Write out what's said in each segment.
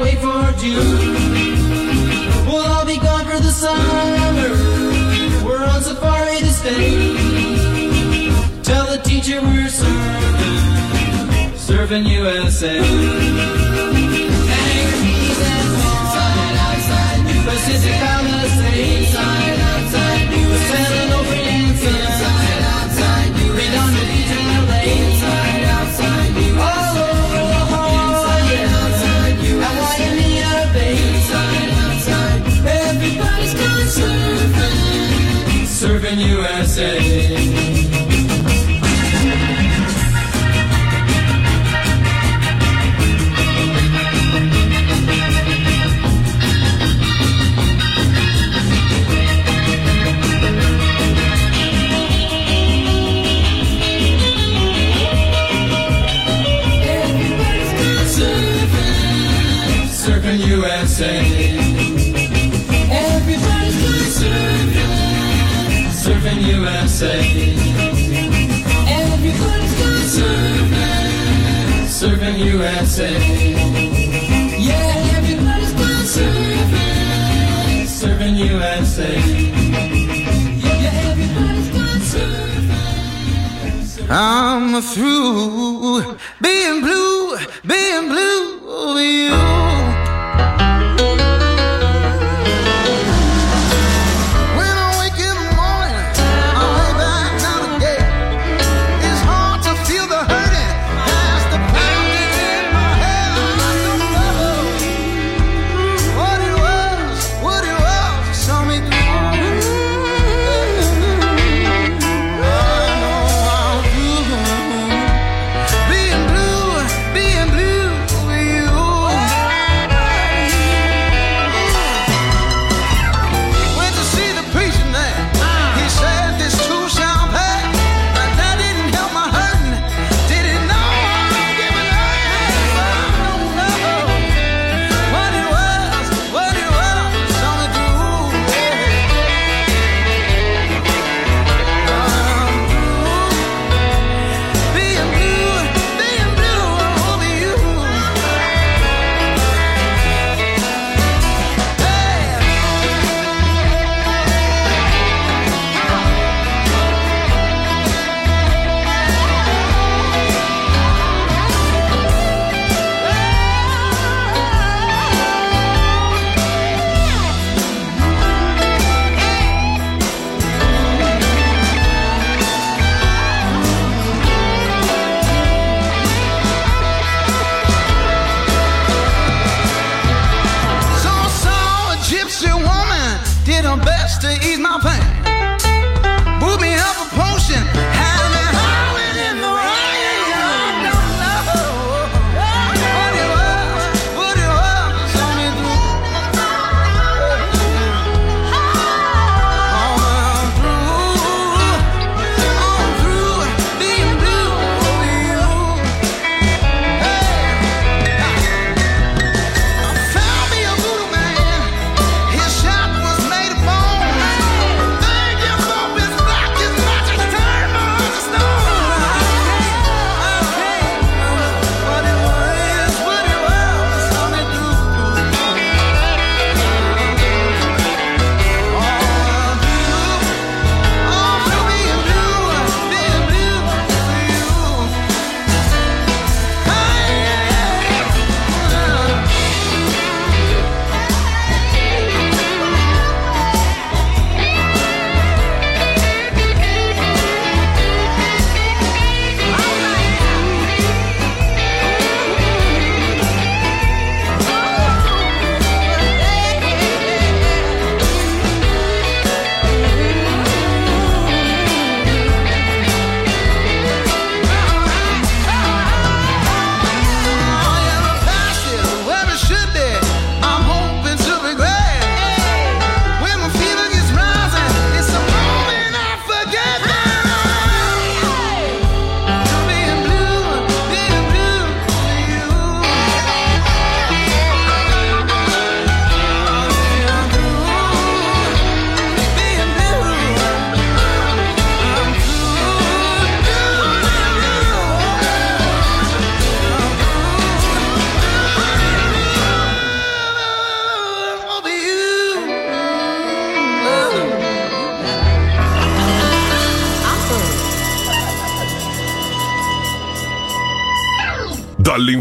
wait for June. We'll all be gone for the summer. We're on safari to stay. Tell the teacher we're serving, serving USA. Hang me that outside, outside, Pacific Palisades.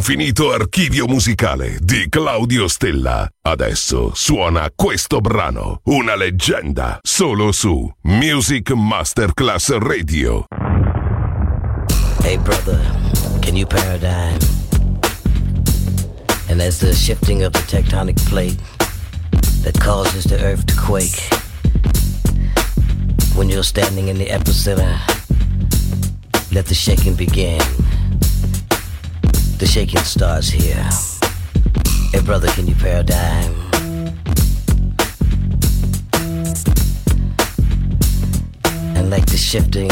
Dall'infinito archivio musicale di Claudio Stella. Adesso suona questo brano, una leggenda, solo su Music Masterclass Radio. Hey brother, can you paradigm? And as the shifting of the tectonic plate that causes the earth to quake, when you're standing in the epicenter, let the shaking begin. The shaking starts here. Hey brother, can you paradigm? And like the shifting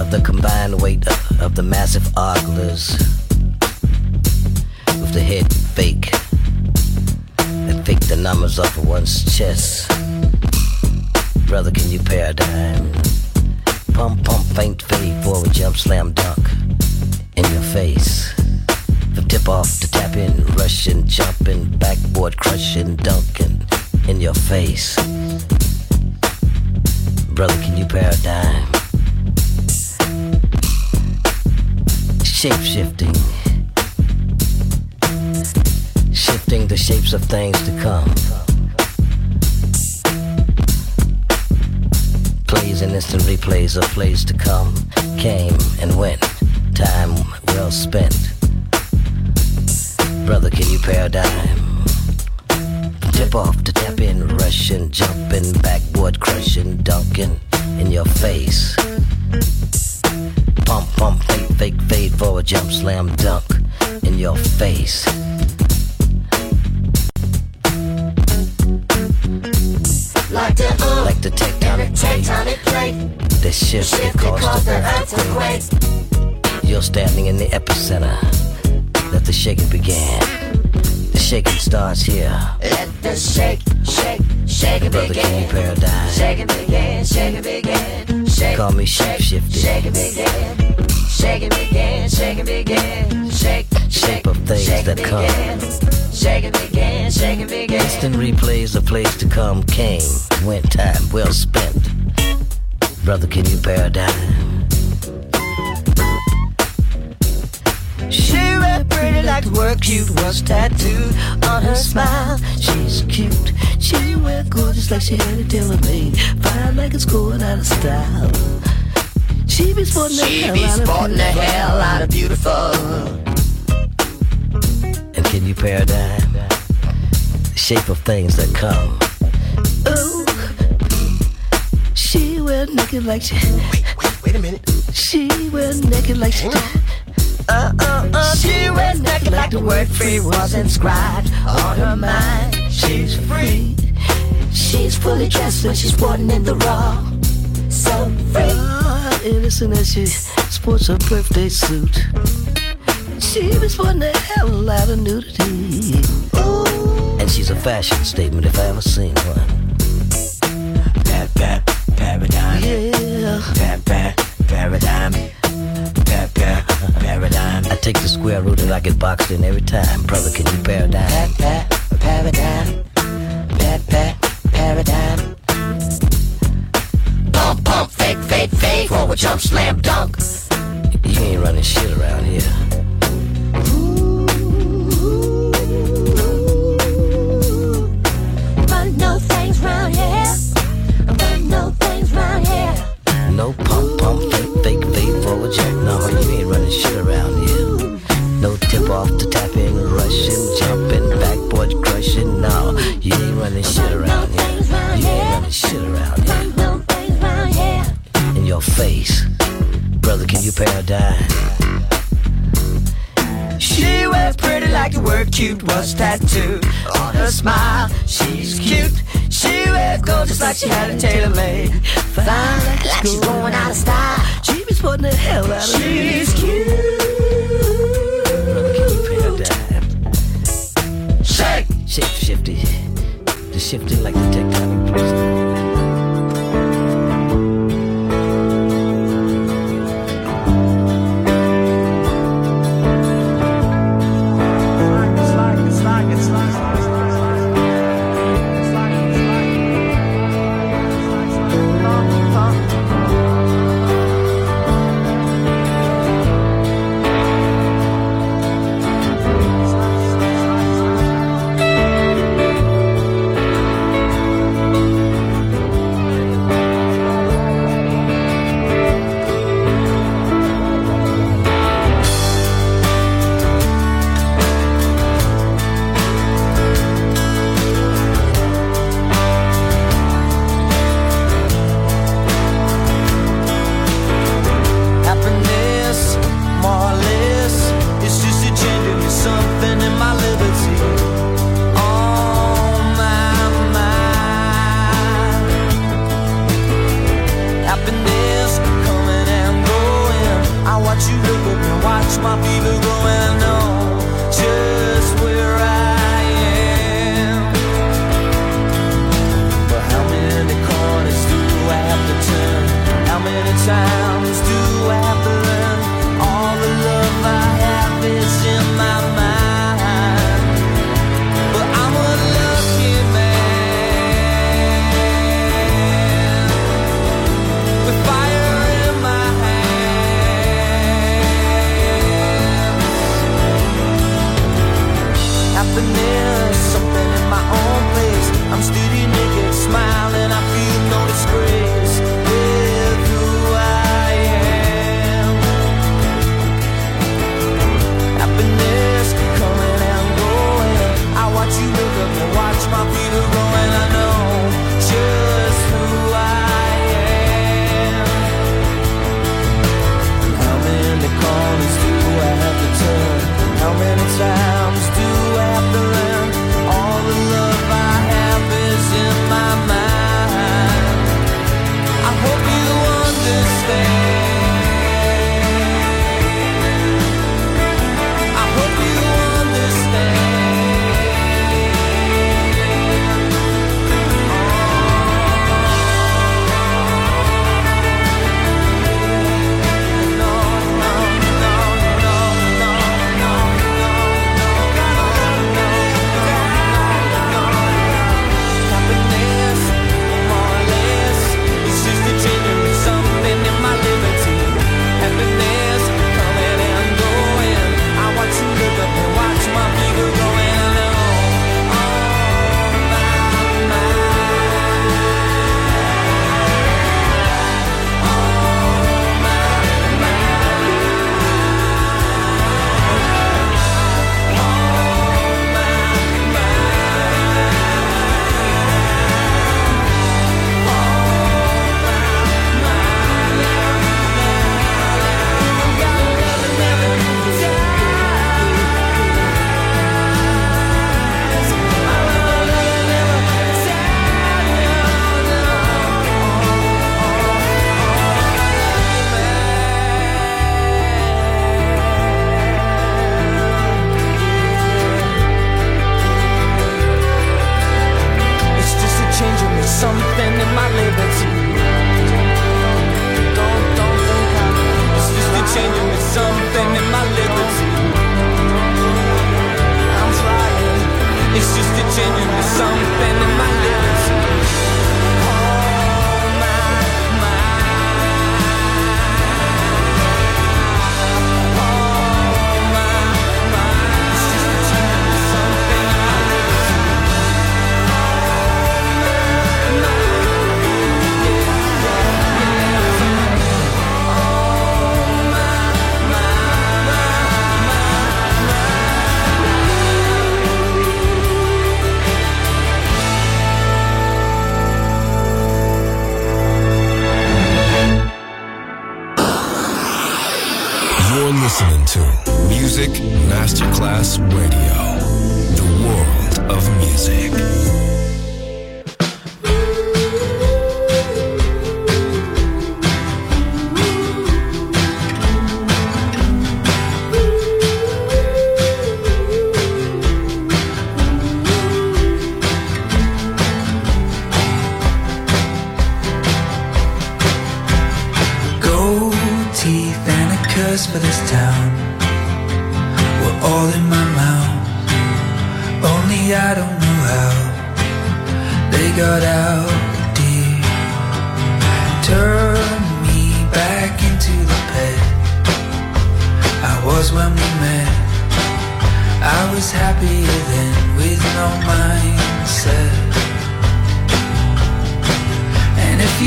of the combined weight of, of the massive oglers with the head fake that fake the numbers off of one's chest. Brother, can you paradigm? Pump, pump, faint, fade, forward, jump, slam, dunk in your face. From tip off to tap in, rushing, jumping, backboard crushing, dunking in your face. Brother, can you paradigm? Shape shifting. Shifting the shapes of things to come. Plays and instant replays of plays to come came and went. Time well spent. Brother, can you paradigm? Tip off to tap in, rushing, jumping, backboard crushing, dunking in your face. Pump, pump, fake, fake, fade, forward, jump, slam, dunk in your face. Like the uh, Like the tectonic plate tectonic plate, that shifts the shift cost because of the earth to earth quake. You're standing in the epicenter. Let the shaking begin. The shaking starts here. Let the shake, shake, shake it Brother, can you begin. paradigm? Shake it begin, shake it begin. Shake, Call me shape shifting. shake it begin. Shake it begin, shake it begin. Shake, Shape of things shake that come. Shake it begin, shake it begin. Instant replays of plays to come came. Went time well spent. Brother, can you paradigm? Read pretty like the cute was tattooed on her smile. She's cute. She wear gorgeous like she had a tailor made. Fine like it's going out of style. She be sporting the She hell be out of sporting the beautiful. hell out of beautiful. And can you paradigm the shape of things that come? Oh, she wear naked like she. Wait, wait a minute. She wear naked like she. Uh, uh, uh, she wears naked like the word free was inscribed on her mind. She's free. She's fully dressed when she's sporting in the raw. So free. Ah, innocent as she sports her birthday suit. She be sporting the hell lot of nudity. And she's a fashion statement if I ever seen one. Pat, pat, paradigm. Yeah. Paradigm. Pat, pat, paradigm. I take the square root and I get boxed in every time. Brother, can you paradigm? Pat, pat, paradigm. Pat, pat, paradigm. Pump, pump, fake, fade, fade. Forward jump, slam, dunk. You ain't running shit around here. Run no things round here. Run no things round here. No pump, pump, fake, fake, fade, forward jack. No, you ain't running shit around here. Tip off to tap in, rushing, jumping, backboard crushing. No, you ain't running shit around here. You ain't running shit around here. In your face, brother, can you paradigm? She wears pretty like the word cute was tattooed on her smile. She's cute. She wears gorgeous like she had a tailor made. Fine like she's going out of style. She be sporting the hell out of She's cute. Shifting like the tectonic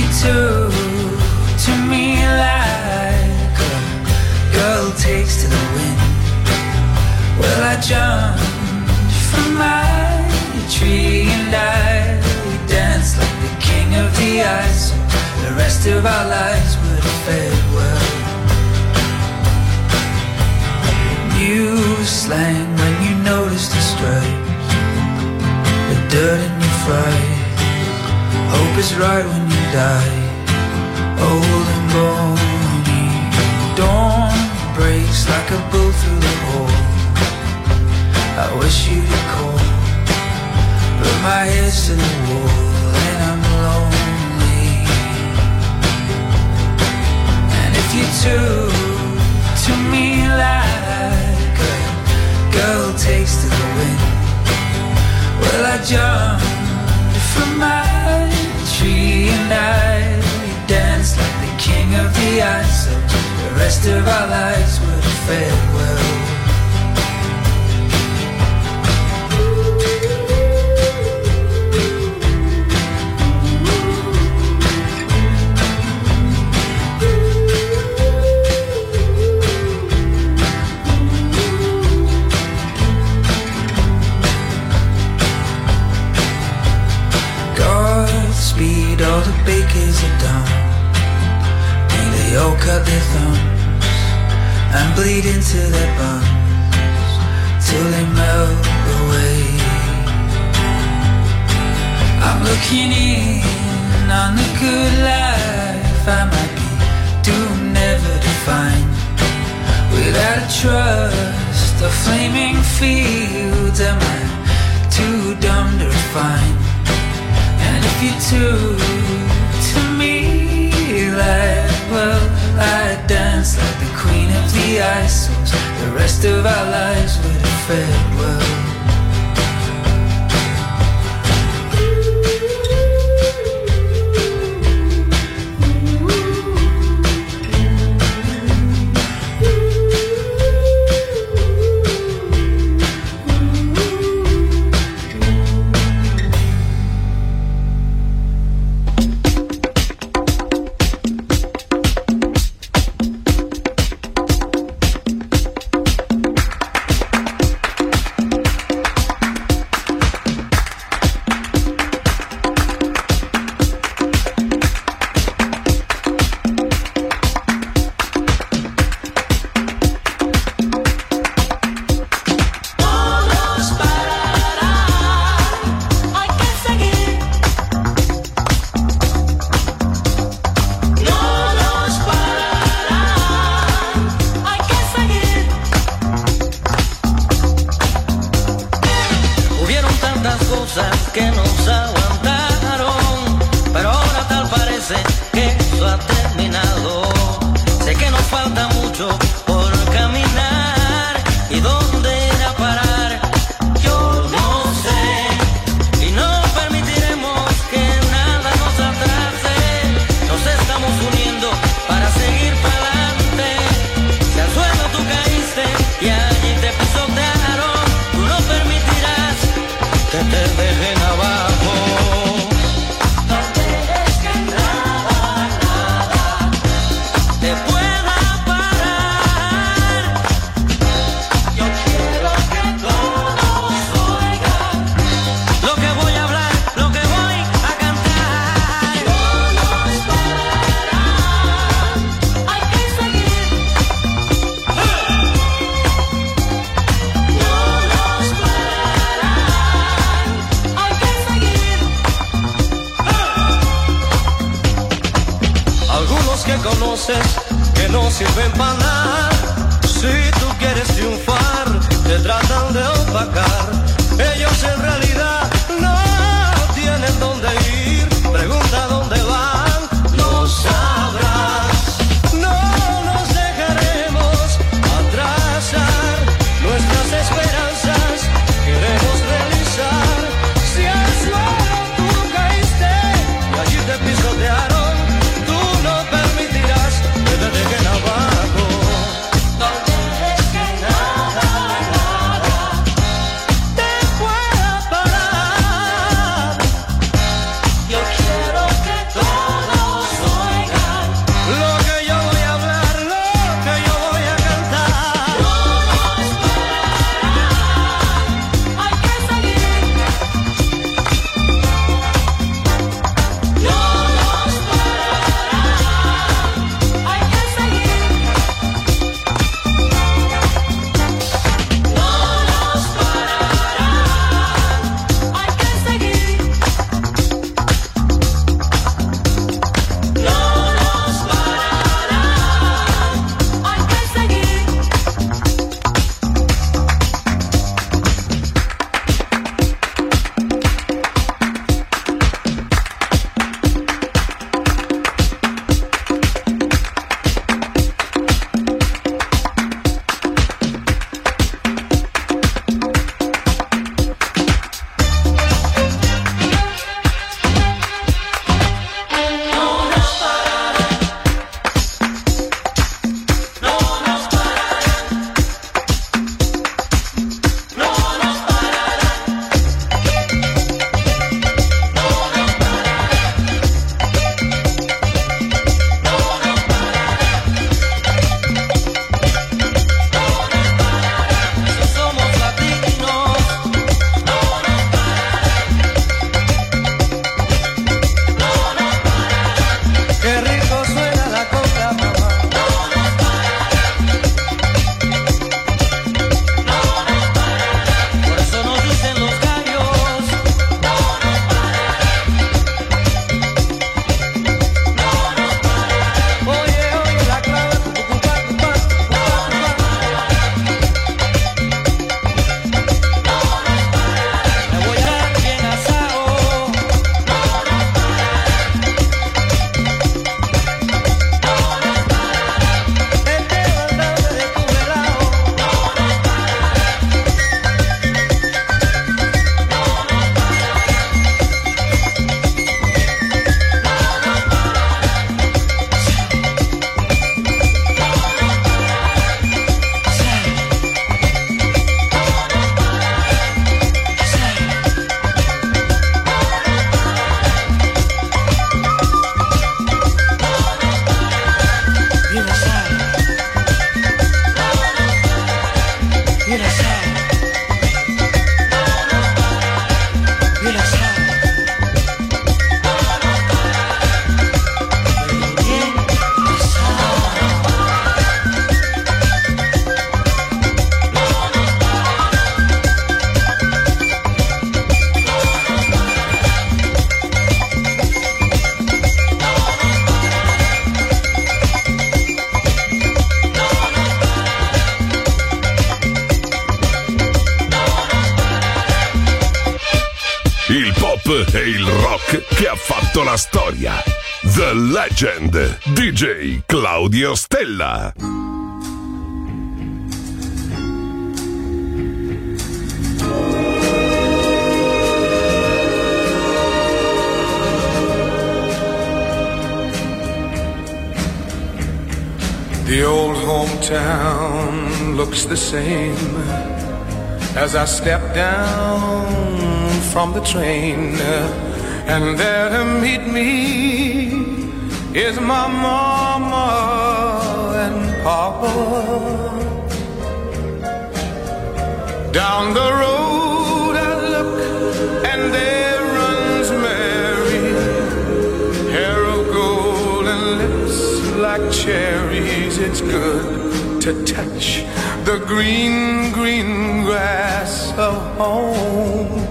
Took to me like a girl takes to the wind, well, I jumped from my tree and I danced like the king of the ice. The rest of our lives would have fared well. You slang when you noticed the stripes, the dirt in your fries. Hope is right when die, old and bony. Dawn breaks like a bull through the hole. I wish you'd call, but my head's to the wall and I'm lonely. And if you took to me like a girl takes to the wind, well I jumped from my tree and I danced like the king of the ice. So the rest of our lives would have all cut their thumbs and bleed into their bones till they melt away. I'm looking in on the good life I might be doomed never to find. Without a trust, the flaming fields am I too dumb to refine? And if you too the the rest of our lives would have failed well. La storia. The Legend, DJ Claudio Stella. The old hometown looks the same as I step down from the train. And there to meet me is my mama and papa. Down the road I look and there runs Mary, hair of gold and lips like cherries. It's good to touch the green, green grass of home.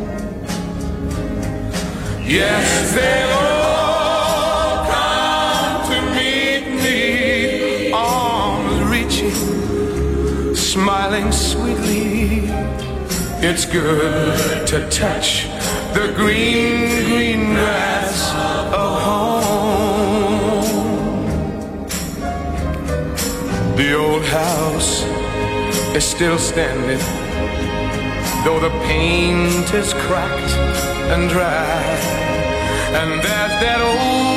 Yes, they'll all come to meet me, arms reaching, smiling sweetly. It's good to touch the green, green grass of home. The old house is still standing, though the paint is cracked and dry. And there's that old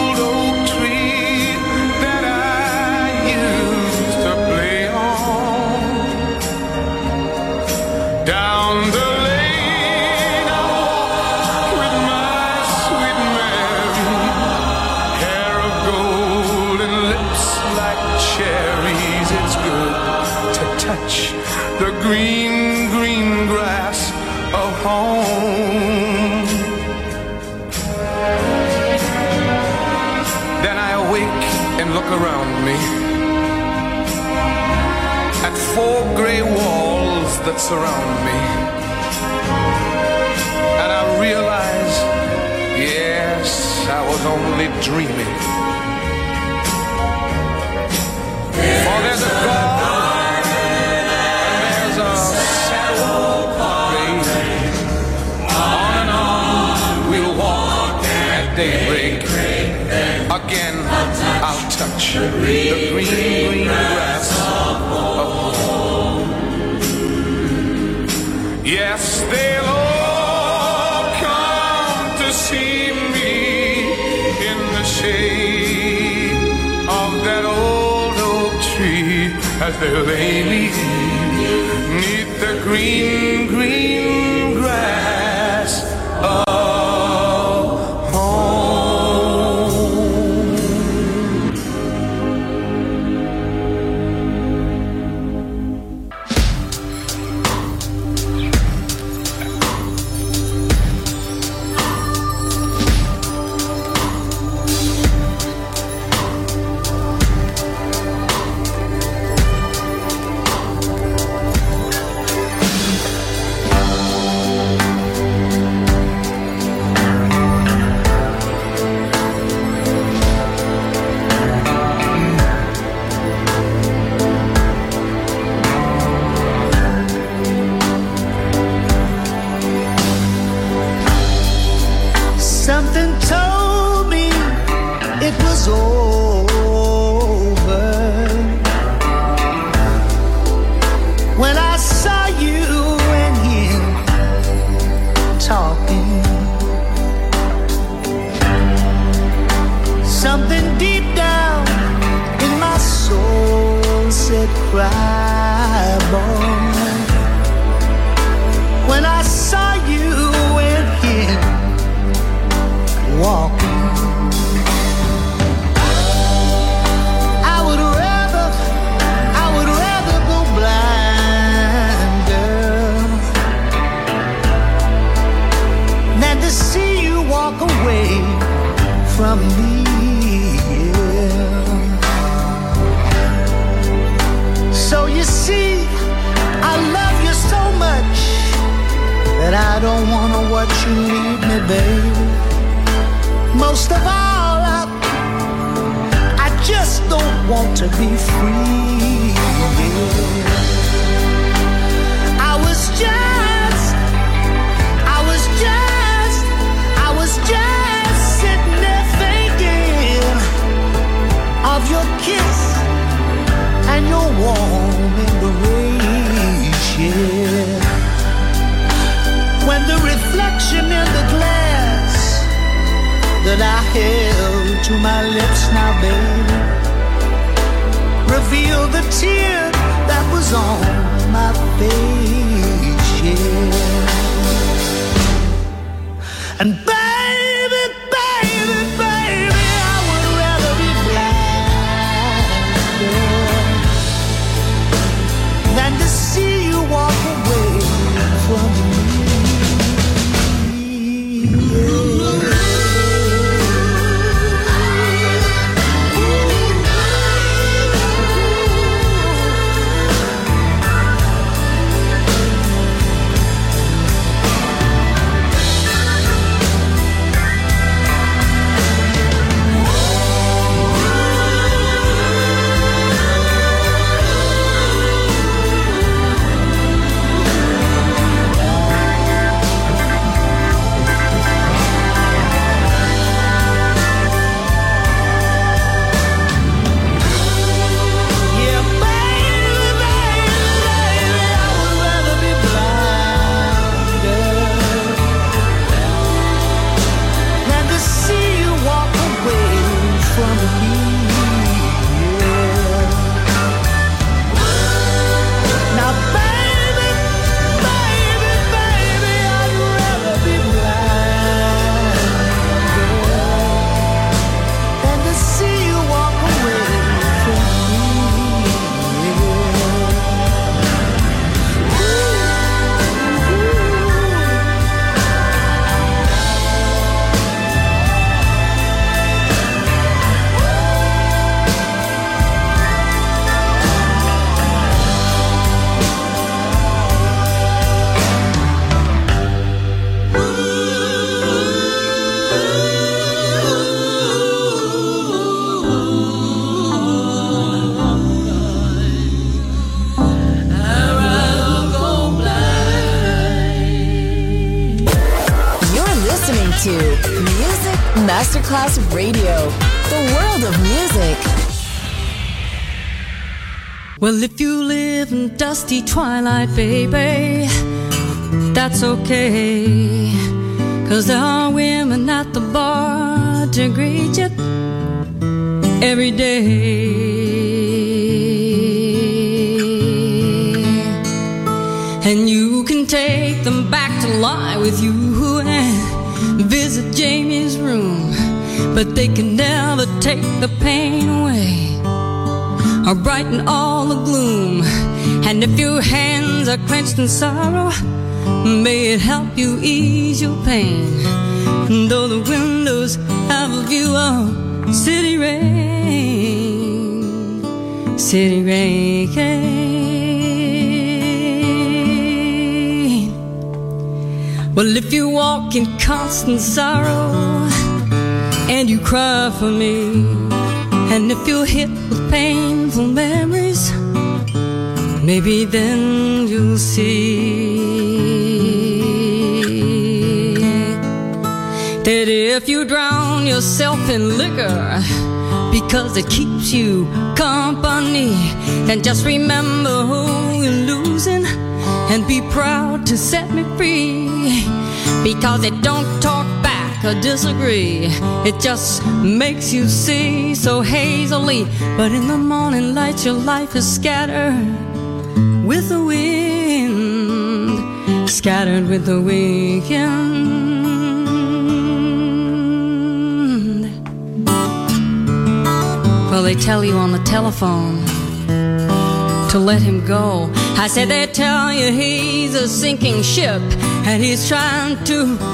around me at four gray walls that surround me. And I realize, yes, I was only dreaming. For there's a God I'll touch the green, green grass of home. Yes, they'll all come to see me in the shade of that old oak tree as they lay me neath the green, green held to my lips now, baby, revealed the tear that was on my face. Yeah. Well, if you live in dusty twilight, baby, that's okay. Cause there are women at the bar to greet you every day. And you can take them back to lie with you and visit Jamie's room. But they can never take the pain away or brighten all the gloom. And if your hands are clenched in sorrow, may it help you ease your pain. And though the windows have a view of city rain, city rain. Well, if you walk in constant sorrow and you cry for me, and if you're hit with painful memories, maybe then you'll see that if you drown yourself in liquor because it keeps you company, then just remember who you're losing and be proud to set me free. Because it back or disagree. It just makes you see so hazily. But in the morning light, your life is scattered with the wind, scattered with the weekend. Well, they tell you on the telephone to let him go. I said they tell you he's a sinking ship and he's trying to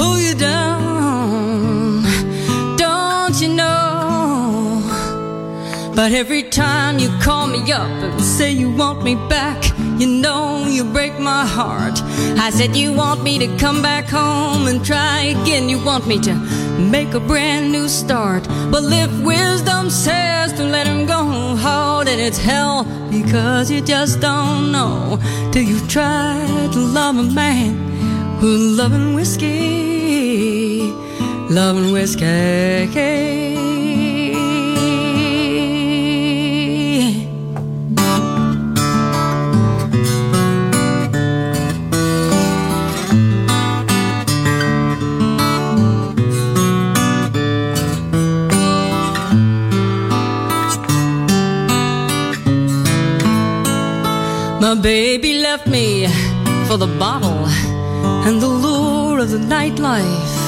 pull you down. Don't you know? But every time you call me up and say you want me back, you know you break my heart. I said you want me to come back home and try again. You want me to make a brand new start. But if wisdom says to let him go, oh, then it's hell because you just don't know till you've tried to love a man who's loving whiskey, love and whiskey. My baby left me for the bottle and the lure of the nightlife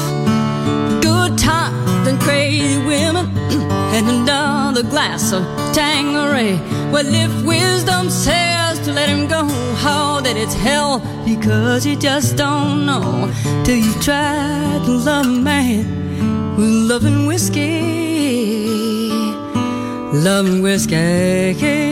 and crazy women and another glass of Tanqueray. Well, if wisdom says to let him go, how that it's hell because you just don't know till you try to love a man with loving whiskey, loving whiskey.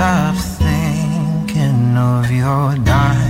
stop thinking of your dying.